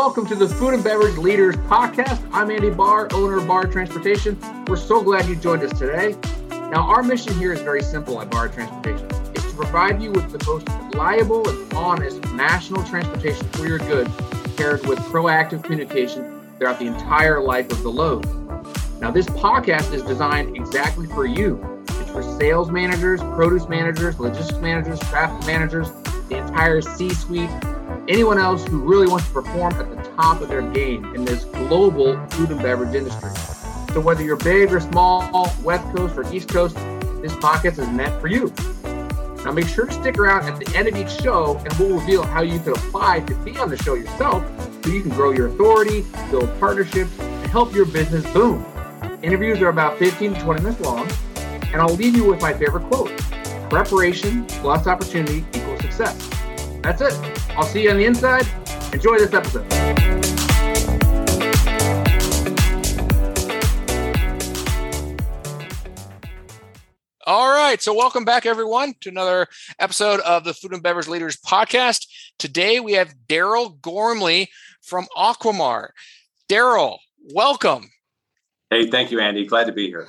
welcome to the Food and Beverage Leaders Podcast. I'm Andy Bahr, owner of Bahr Transportation. We're so glad you joined us today. Now, our mission here is very simple at Bahr Transportation. It's to provide you with the most reliable and honest national transportation for your goods, paired with proactive communication throughout the entire life of the load. Now, this podcast is designed exactly for you. It's for sales managers, produce managers, logistics managers, traffic managers, the entire C suite, anyone else who really wants to perform at the top of their game in this global food and beverage industry. So whether you're big or small, West Coast or East Coast, this podcast is meant for you. Now make sure to stick around at the end of each show and we'll reveal how you can apply to be on the show yourself so you can grow your authority, build partnerships, and help your business boom. Interviews are about 15 to 20 minutes long, and I'll leave you with my favorite quote. Preparation plus opportunity equals success. That's it. I'll see you on the inside. Enjoy this episode. All right. So, welcome back, everyone, to another episode of the Food and Beverage Leaders Podcast. Today, we have Daryl Gormley from Aquamar. Daryl, welcome. Hey, thank you, Andy. Glad to be here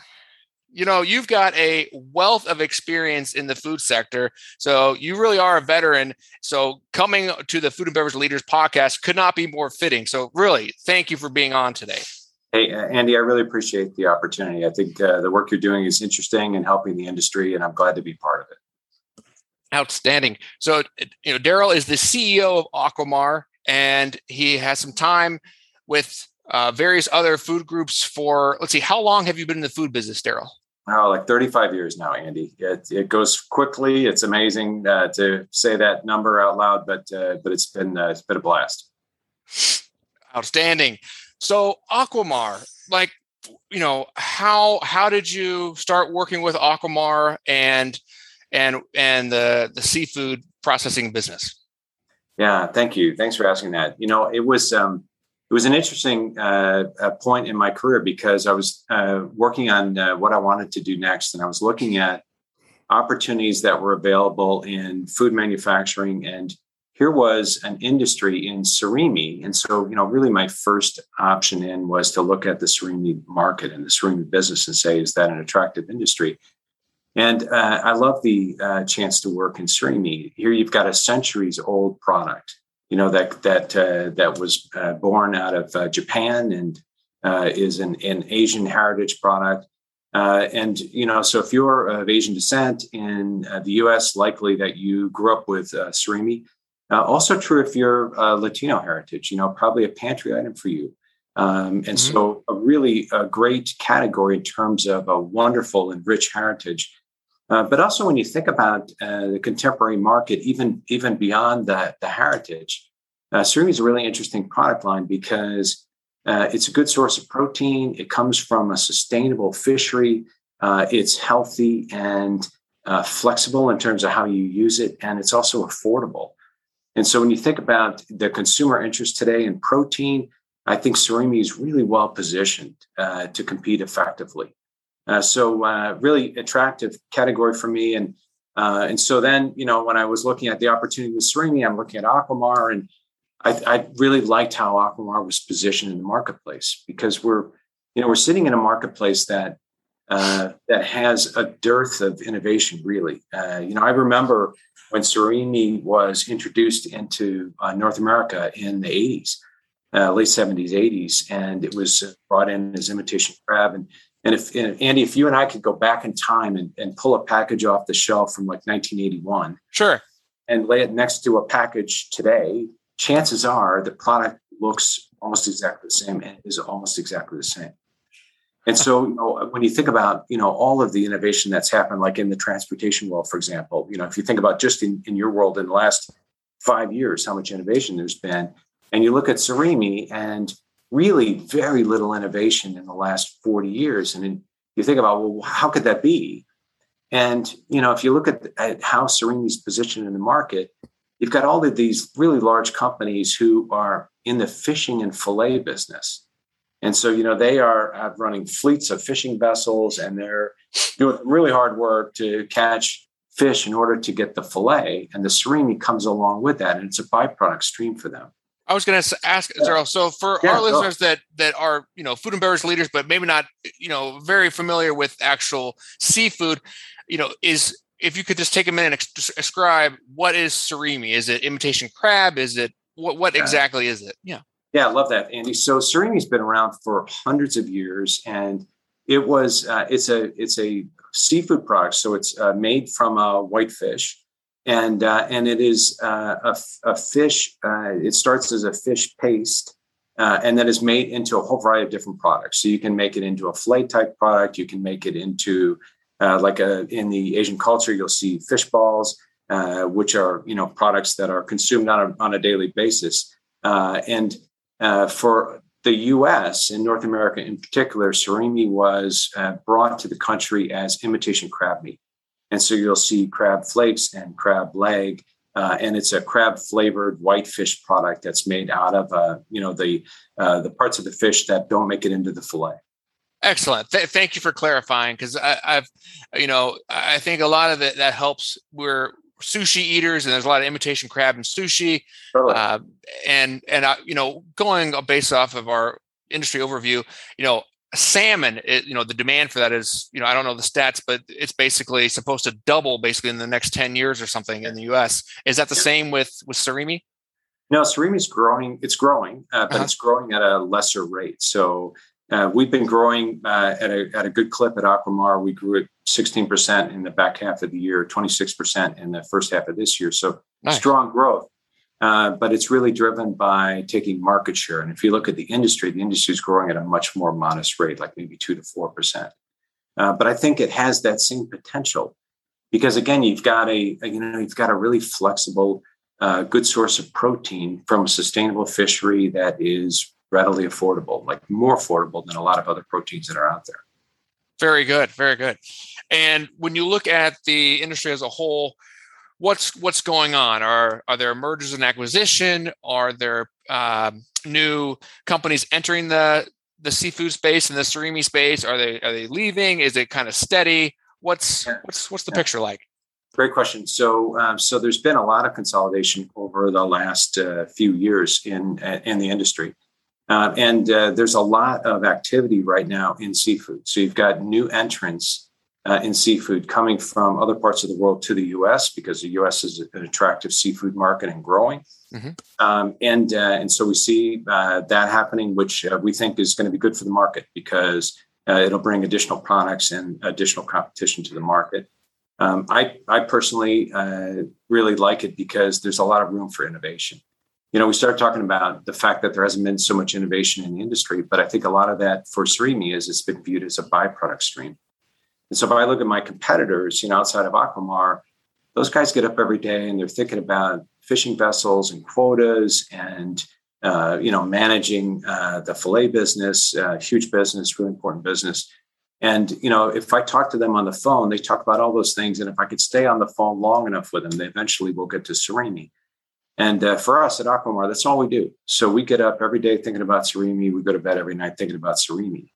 you know you've got a wealth of experience in the food sector so you really are a veteran. So coming to the food and beverage leaders podcast could not be more fitting. So really thank you for being on today. Hey uh, andy i really appreciate the opportunity. I think uh, the work you're doing is interesting and helping the industry and i'm glad to be part of it. Outstanding. So you know daryl is the ceo of aquamar and he has some time with uh, various other food groups for let's see how long have you been in the food business daryl oh, like 35 years now, Andy. It, it goes quickly. It's amazing uh, to say that number out loud, but uh, but it's been uh, it's been a blast. Outstanding. So Aquamar, like you know, how how did you start working with Aquamar and and and the the seafood processing business? Yeah, thank you. Thanks for asking that. You know, it was um, it was an interesting uh, point in my career because I was uh, working on uh, what I wanted to do next, and I was looking at opportunities that were available in food manufacturing. And here was an industry in surimi, and so you know, really, my first option in was to look at the surimi market and the surimi business and say, is that an attractive industry? And uh, I love the uh, chance to work in surimi. Here, you've got a centuries old product you know that that uh, that was uh, born out of uh, Japan and uh, is an, an Asian heritage product. Uh, and you know, so if you're of Asian descent in uh, the U.S., likely that you grew up with surimi. also true if you're Latino heritage. You know, probably a pantry item for you. Um, and mm-hmm. so, a really a great category in terms of a wonderful and rich heritage. Uh, but also, when you think about uh, the contemporary market, even even beyond the, the heritage, uh, surimi is a really interesting product line because uh, it's a good source of protein. It comes from a sustainable fishery. Uh, it's healthy and uh, flexible in terms of how you use it, and it's also affordable. And so, when you think about the consumer interest today in protein, I think surimi is really well positioned to compete effectively. Uh, so uh, really attractive category for me. And uh, and so then, you know, when I was looking at the opportunity with Surimi, I'm looking at Aquamar, and I, I, really liked how Aquamar was positioned in the marketplace because we're, you know, we're sitting in a marketplace that uh, that has a dearth of innovation. Really, uh, you know, I remember when Surimi was introduced into uh, North America in the 80s, late 70s, 80s, and it was brought in as imitation crab and and if Andy, if you and I could go back in time and, and pull a package off the shelf from like 1981, sure, and lay it next to a package today, chances are the product looks almost exactly the same and is almost exactly the same. And so, you know, when you think about, you know, all of the innovation that's happened, like in the transportation world, for example, you know, if you think about just in, in your world in the last five years, how much innovation there's been, and you look at Surimi and really very little innovation in the last 40 years. And you think about, well, how could that be? And, you know, if you look at, at how Surimi's positioned in the market, you've got all of these really large companies who are in the fishing and fillet business. And so, you know, they are uh, running fleets of fishing vessels and they're doing really hard work to catch fish in order to get the fillet. And the surimi comes along with that. And it's a byproduct stream for them. I was going to ask. So for yeah, our listeners that that are you know food and beverage leaders, but maybe not you know very familiar with actual seafood, you know, is if you could just take a minute and describe what is surimi? Is it imitation crab? Is it what? What exactly is it? Yeah. Yeah, I love that, Andy. So surimi's been around for hundreds of years, and it was uh, it's a it's a seafood product. So it's uh, made from a whitefish and uh, and it is uh, a, a, fish. Uh, it starts as a fish paste, uh, and then is made into a whole variety of different products. So you can make it into a fillet type product. You can make it into uh, like a in the Asian culture, you'll see fish balls, uh, which are you know products that are consumed on a, on a daily basis. and for the U.S. and North America in particular, surimi was brought to the country as imitation crab meat. And so you'll see crab flakes and crab leg. Uh, and it's a crab flavored white fish product that's made out of uh, you know the uh, the parts of the fish that don't make it into the fillet. Excellent. Th- thank you for clarifying because I've you know I think a lot of it that helps. We're sushi eaters and there's a lot of imitation crab and sushi. Totally. Uh, and and you know going based off of our industry overview, you know salmon it, you know the demand for that is you know i don't know the stats but it's basically supposed to double basically in the next 10 years or something in the us is that the same with with surimi no surimi is growing it's growing uh, but uh-huh. it's growing at a lesser rate. So uh, we've been growing uh, at, a, at a good clip at aquamar. We grew at 16% in the back half of the year 26% in the first half of this year. So nice. strong growth uh, but it's really driven by taking market share. And if you look at the industry, the industry is growing at a much more modest rate, like maybe two to four percent. Uh, but I think it has that same potential because again, you've got a, you know you've got a really flexible, uh, good source of protein from a sustainable fishery that is readily affordable, like more affordable than a lot of other proteins that are out there. Very good, very good. And when you look at the industry as a whole, what's what's going on? Are are there mergers and acquisition? Are there um, new companies entering the the seafood space and the surimi space? Are they are they leaving? Is it kind of steady? What's what's what's the picture like? Great question. So, um, so there's been a lot of consolidation over the last uh, few years in in the industry, uh, and uh, there's a lot of activity right now in seafood. So you've got new entrants uh, in seafood coming from other parts of the world to the U.S. because the U.S. is an attractive seafood market and growing, mm-hmm. um, and uh, and so we see uh, that happening, which uh, we think is going to be good for the market because uh, it'll bring additional products and additional competition to the market. Um, I I personally uh, really like it because there's a lot of room for innovation. You know, we started talking about the fact that there hasn't been so much innovation in the industry, but I think a lot of that for surimi is it's been viewed as a byproduct stream. And so if I look at my competitors, you know, outside of Aquamar, those guys get up every day and they're thinking about fishing vessels and quotas and uh, you know managing uh, the fillet business, uh, huge business, really important business. And you know, if I talk to them on the phone, they talk about all those things. And if I could stay on the phone long enough with them, they eventually will get to surimi. And uh, for us at Aquamar, that's all we do. So we get up every day thinking about surimi. We go to bed every night thinking about surimi.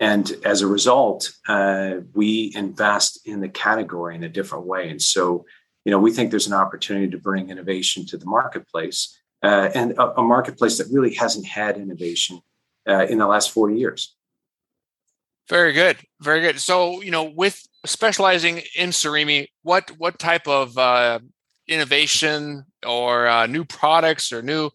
And as a result, uh, we invest in the category in a different way. And so, you know, we think there's an opportunity to bring innovation to the marketplace uh, and a, a, marketplace that really hasn't had innovation uh, in the last 40 years. Very good. Very good. So, you know, with specializing in surimi, what what type of uh, innovation or uh, new products or new,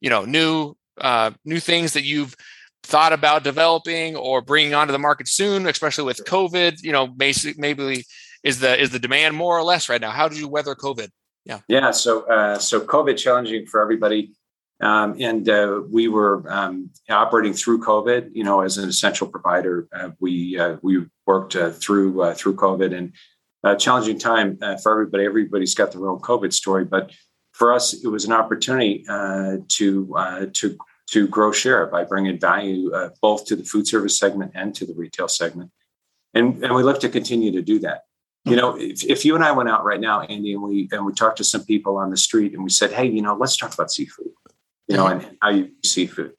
you know, new uh, new things that you've thought about developing or bringing onto the market soon, especially with COVID? You know, basic maybe is the is the demand more or less right now? How did you weather COVID? Yeah, yeah. So uh, so COVID challenging for everybody, um, and uh, we were um, operating through COVID. You know, as an essential provider, uh, we uh, we worked uh, through uh, through COVID and a challenging time for everybody. Everybody's got their own COVID story, but for us, it was an opportunity to to to grow share by bringing value uh, both to the food service segment and to the retail segment. And, and we look to continue to do that. You know, if, if you and I went out right now, Andy, and we and we talked to some people on the street and we said, hey, you know, let's talk about seafood, you know, and how you seafood.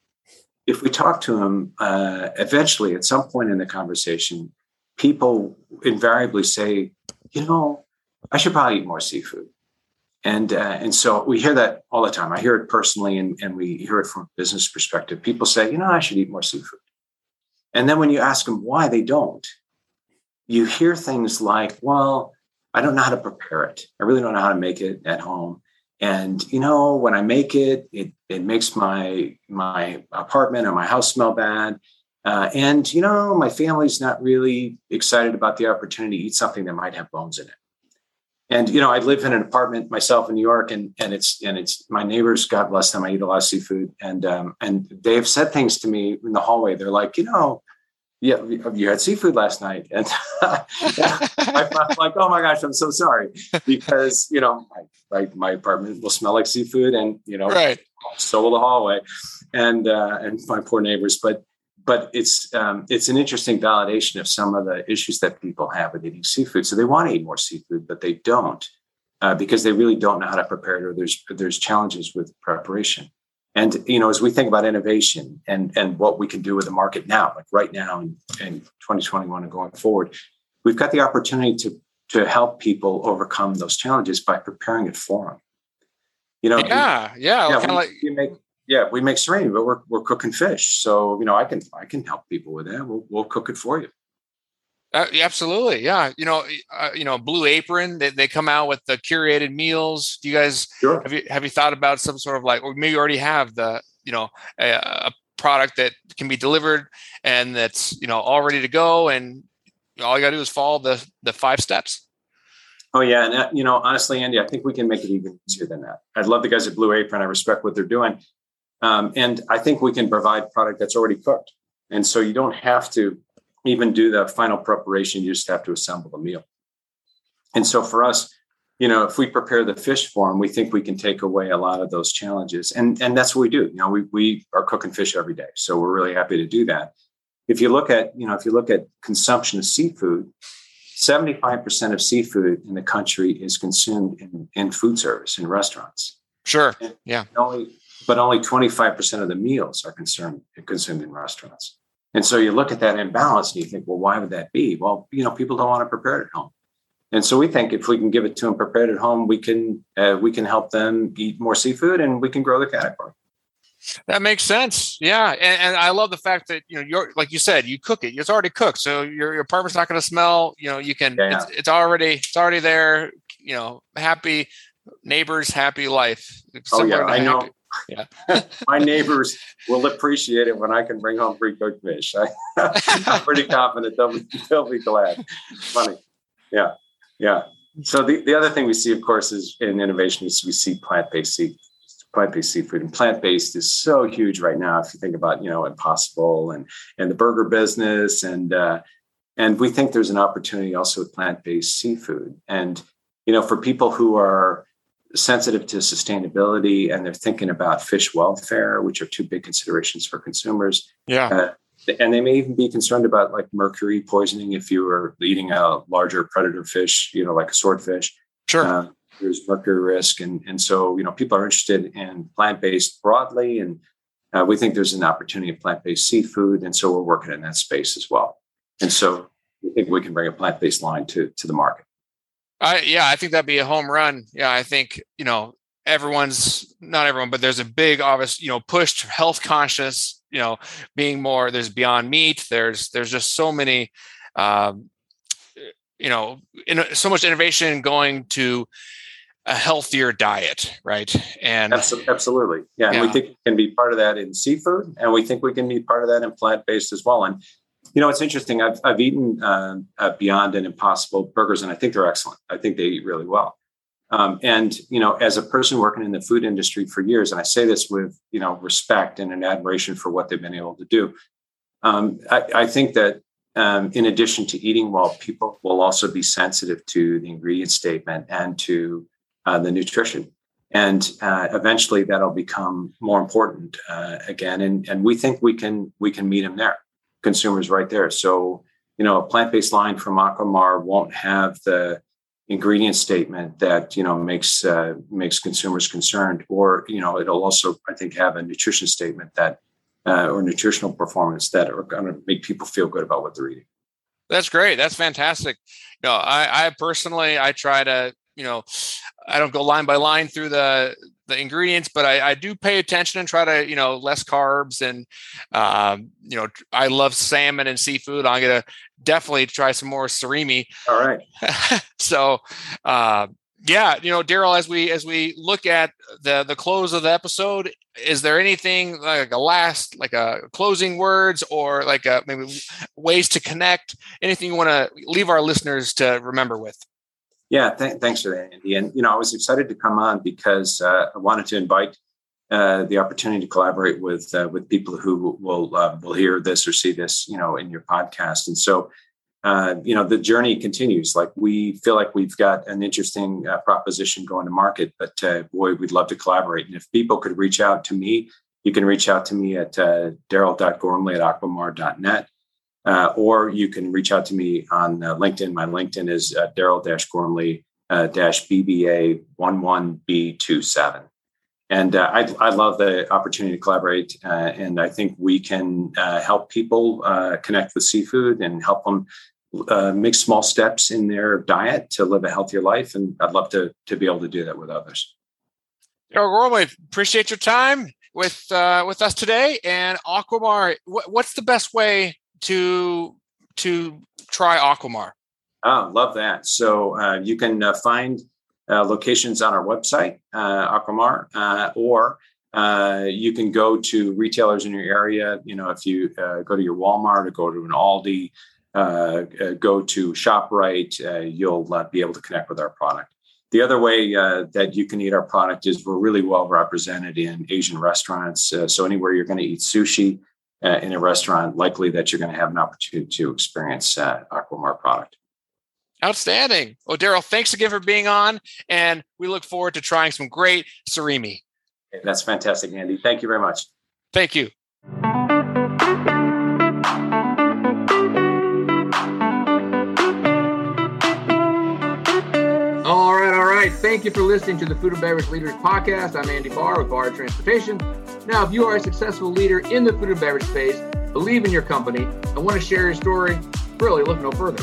If we talk to them, uh, eventually at some point in the conversation, people invariably say, you know, I should probably eat more seafood. And uh, and so we hear that all the time. I hear it personally, and, and we hear it from a business perspective. People say, you know, I should eat more seafood. And then when you ask them why they don't, you hear things like, well, I don't know how to prepare it. I really don't know how to make it at home. And you know, when I make it, it it makes my my apartment or my house smell bad. Uh, and you know, my family's not really excited about the opportunity to eat something that might have bones in it. And you know, I live in an apartment myself in New York, and and it's and it's my neighbors. God bless them. I eat a lot of seafood, and um, and they have said things to me in the hallway. They're like, you know, yeah, you had seafood last night, and I'm like, oh my gosh, I'm so sorry because you know my, my, my apartment will smell like seafood, and you know, right. so will the hallway, and uh, and my poor neighbors. But but it's um, it's an interesting validation of some of the issues that people have with eating seafood. So they want to eat more seafood, but they don't uh, because they really don't know how to prepare it, or there's there's challenges with preparation. And you know, as we think about innovation and and what we can do with the market now, like right now in, in 2021 and going forward, we've got the opportunity to to help people overcome those challenges by preparing it for them. You know, yeah, yeah, yeah like- make yeah, we make surimi, but we're we're cooking fish. So you know, I can I can help people with that. We'll we'll cook it for you. Uh, absolutely, yeah. You know, uh, you know, Blue Apron. They, they come out with the curated meals. Do you guys sure. have you have you thought about some sort of like, or maybe you already have the you know a, a product that can be delivered and that's you know all ready to go, and all you got to do is follow the the five steps. Oh yeah, and uh, you know, honestly, Andy, I think we can make it even easier than that. I love the guys at Blue Apron. I respect what they're doing. Um, and I think we can provide product that's already cooked. And so you don't have to even do the final preparation. You just have to assemble the meal. And so for us, you know, if we prepare the fish for them, we think we can take away a lot of those challenges. And, and that's what we do. You know, we, we are cooking fish every day. So we're really happy to do that. If you look at, you know, if you look at consumption of seafood, 75% of seafood in the country is consumed in, in food service in restaurants. Sure. yeah. Only but only 25% of the meals are concerned, consumed in restaurants. And so you look at that imbalance and you think, well, why would that be? Well, you know, people don't want to prepare it at home. And so we think if we can give it to them prepared at home, we can uh, we can help them eat more seafood and we can grow the category. That makes sense. Yeah, and, and, I love the fact that you know you're like you said, you cook it. It's already cooked, so your, your apartment's not going to smell. You know, you can. Yeah. It's, it's, already it's already there. You know, happy neighbors, happy life. oh yeah, I know. Yeah. My neighbors will appreciate it when I can bring home free cooked fish. I, am pretty confident they'll be, they'll be glad. Funny. Yeah. Yeah. So the, the other thing we see, of course, is in innovation is we see plant-based sea, plant-based seafood. And plant-based is so huge right now. If you think about, you know, Impossible and and the burger business and uh, and we think there's an opportunity also with plant-based seafood. And, you know, for people who are sensitive to sustainability and they're thinking about fish welfare, which are two big considerations for consumers. Yeah. Uh, and they may even be concerned about like mercury poisoning if you were eating a larger predator fish, you know, like a swordfish. Sure. Uh, there's mercury risk. And, and so, you know, people are interested in plant based broadly. And uh, we think there's an opportunity of plant based seafood. And so we're working in that space as well. And so we think we can bring a plant based line to, to the market. I yeah, I think that'd be a home run. Yeah, I think you know everyone's not everyone, but there's a big obvious you know push health conscious. You know, being more there's Beyond Meat. There's there's just so many. Um, you know, in, so much innovation going to a healthier diet, right? And absolutely, yeah. yeah. And we think we can be part of that in seafood, and we think we can be part of that in plant based as well. And you know, it's interesting. I've I've eaten uh, Beyond and Impossible burgers, and I think they're excellent. I think they eat really well. Um, and you know, as a person working in the food industry for years, and I say this with you know respect and an admiration for what they've been able to do. Um, I, I, think that um, in addition to eating well, people will also be sensitive to the ingredient statement and to uh, the nutrition. And uh, eventually, that'll become more important uh, again. And and we think we can we can meet them there consumers right there. So, you know, a plant-based line from Aquamar won't have the ingredient statement that you know makes uh, makes consumers concerned, or you know, it'll also I think have a nutrition statement that uh, or nutritional performance that are going to make people feel good about what they're eating. That's great. That's fantastic. Know, I, I personally I try to you know I don't go line by line through the the ingredients, but I, I do pay attention and try to you know less carbs and um, you know I love salmon and seafood. I'm gonna definitely try some more surimi. All right. so uh, yeah, you know, Daryl, as we as we look at the the close of the episode, is there anything like a last, like a closing words, or like a maybe ways to connect? Anything you want to leave our listeners to remember with? Yeah, th- thanks for that, Andy. And you know, I was excited to come on because uh, I wanted to invite uh, the opportunity to collaborate with uh, with people who will uh, will hear this or see this, you know, in your podcast. And so uh, you know the journey continues like we feel like we've got an interesting uh, proposition going to market but boy we'd love to collaborate and if people could reach out to me you can reach out to me at uh, daryl.gormley at aquamar.net uh, or you can reach out to me on uh, linkedin my linkedin is uh, daryl-gormley bba 11b27 and uh, I, I, love the opportunity to collaborate. Uh, and I think we can uh, help people uh, connect with seafood and help them uh, make small steps in their diet to live a healthier life. And I'd love to, to be able to do that with others. Daryl Gormley, appreciate your time with uh, with us today. And Aquamar, what's the best way to to try Aquamar? Oh, love that. So you can find uh, locations on our website, uh, Aquamar, uh, or uh, you can go to retailers in your area. You know, if you uh, go to your Walmart or go to an Aldi, uh, go to ShopRite, you'll be able to connect with our product. The other way that you can eat our product is we're really well represented in Asian restaurants. so anywhere you're going to eat sushi Uh, in a restaurant, likely that you're going to have an opportunity to experience uh, Aquamar product. Outstanding. Oh, Daryl, thanks again for being on, and we look forward to trying some great surimi. That's fantastic, Andy. Thank you very much. Thank you. Thank you for listening to the Food and Beverage Leaders Podcast. I'm Andy Bahr with Bahr Transportation. Now, if you are a successful leader in the food and beverage space, believe in your company, and want to share your story, really look no further.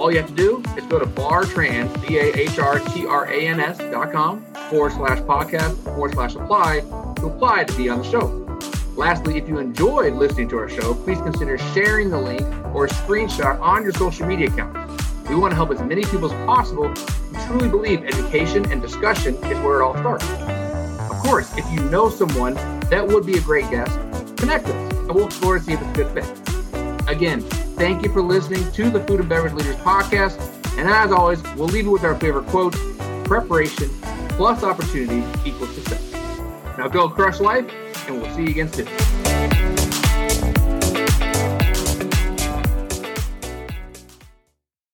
All you have to do is go to bahrtrans, B-A-H-R-T-R-A-N-S dot com forward slash podcast forward slash apply to apply to be on the show. Lastly, if you enjoyed listening to our show, please consider sharing the link or a screenshot on your social media accounts. We want to help as many people as possible truly believe education and discussion is where it all starts. Of course, if you know someone that would be a great guest, connect with us and we'll explore to see if it's a good fit. Again, Thank you for listening to the Food and Beverage Leaders Podcast. And as always, we'll leave you with our favorite quote preparation plus opportunity equals success. Now go crush life, and we'll see you again soon.